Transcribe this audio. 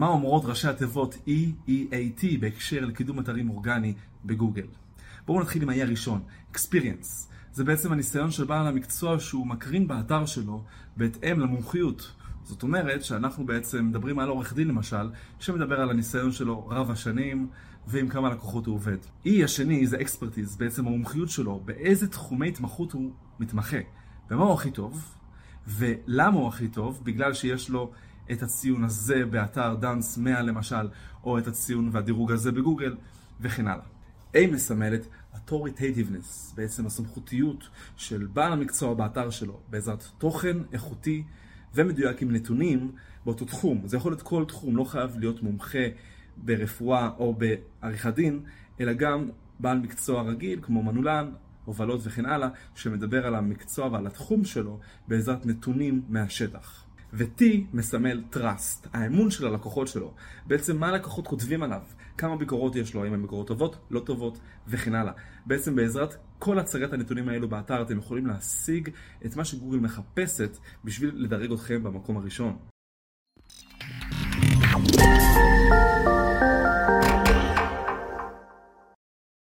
מה אומרות ראשי התיבות EEAT בהקשר לקידום אתרים אורגני בגוגל? בואו נתחיל עם ה-E הראשון, Experience. זה בעצם הניסיון של בעל המקצוע שהוא מקרין באתר שלו בהתאם למומחיות. זאת אומרת שאנחנו בעצם מדברים על עורך דין למשל, שמדבר על הניסיון שלו רב השנים ועם כמה לקוחות הוא עובד. E השני זה Expertise, בעצם המומחיות שלו, באיזה תחומי התמחות הוא מתמחה. ומה הוא הכי טוב? ולמה הוא הכי טוב? בגלל שיש לו את הציון הזה באתר דאנס 100 למשל, או את הציון והדירוג הזה בגוגל, וכן הלאה. A מסמלת authoritiveness, בעצם הסמכותיות של בעל המקצוע באתר שלו, בעזרת תוכן איכותי ומדויק עם נתונים באותו תחום. זה יכול להיות כל תחום, לא חייב להיות מומחה ברפואה או בעריכת דין, אלא גם בעל מקצוע רגיל כמו מנולן, הובלות וכן הלאה, שמדבר על המקצוע ועל התחום שלו בעזרת נתונים מהשטח. ו-T מסמל trust, האמון של הלקוחות שלו. בעצם מה הלקוחות כותבים עליו, כמה ביקורות יש לו, האם הן ביקורות טובות, לא טובות וכן הלאה. בעצם בעזרת כל הצגת הנתונים האלו באתר אתם יכולים להשיג את מה שגוגל מחפשת בשביל לדרג אתכם במקום הראשון.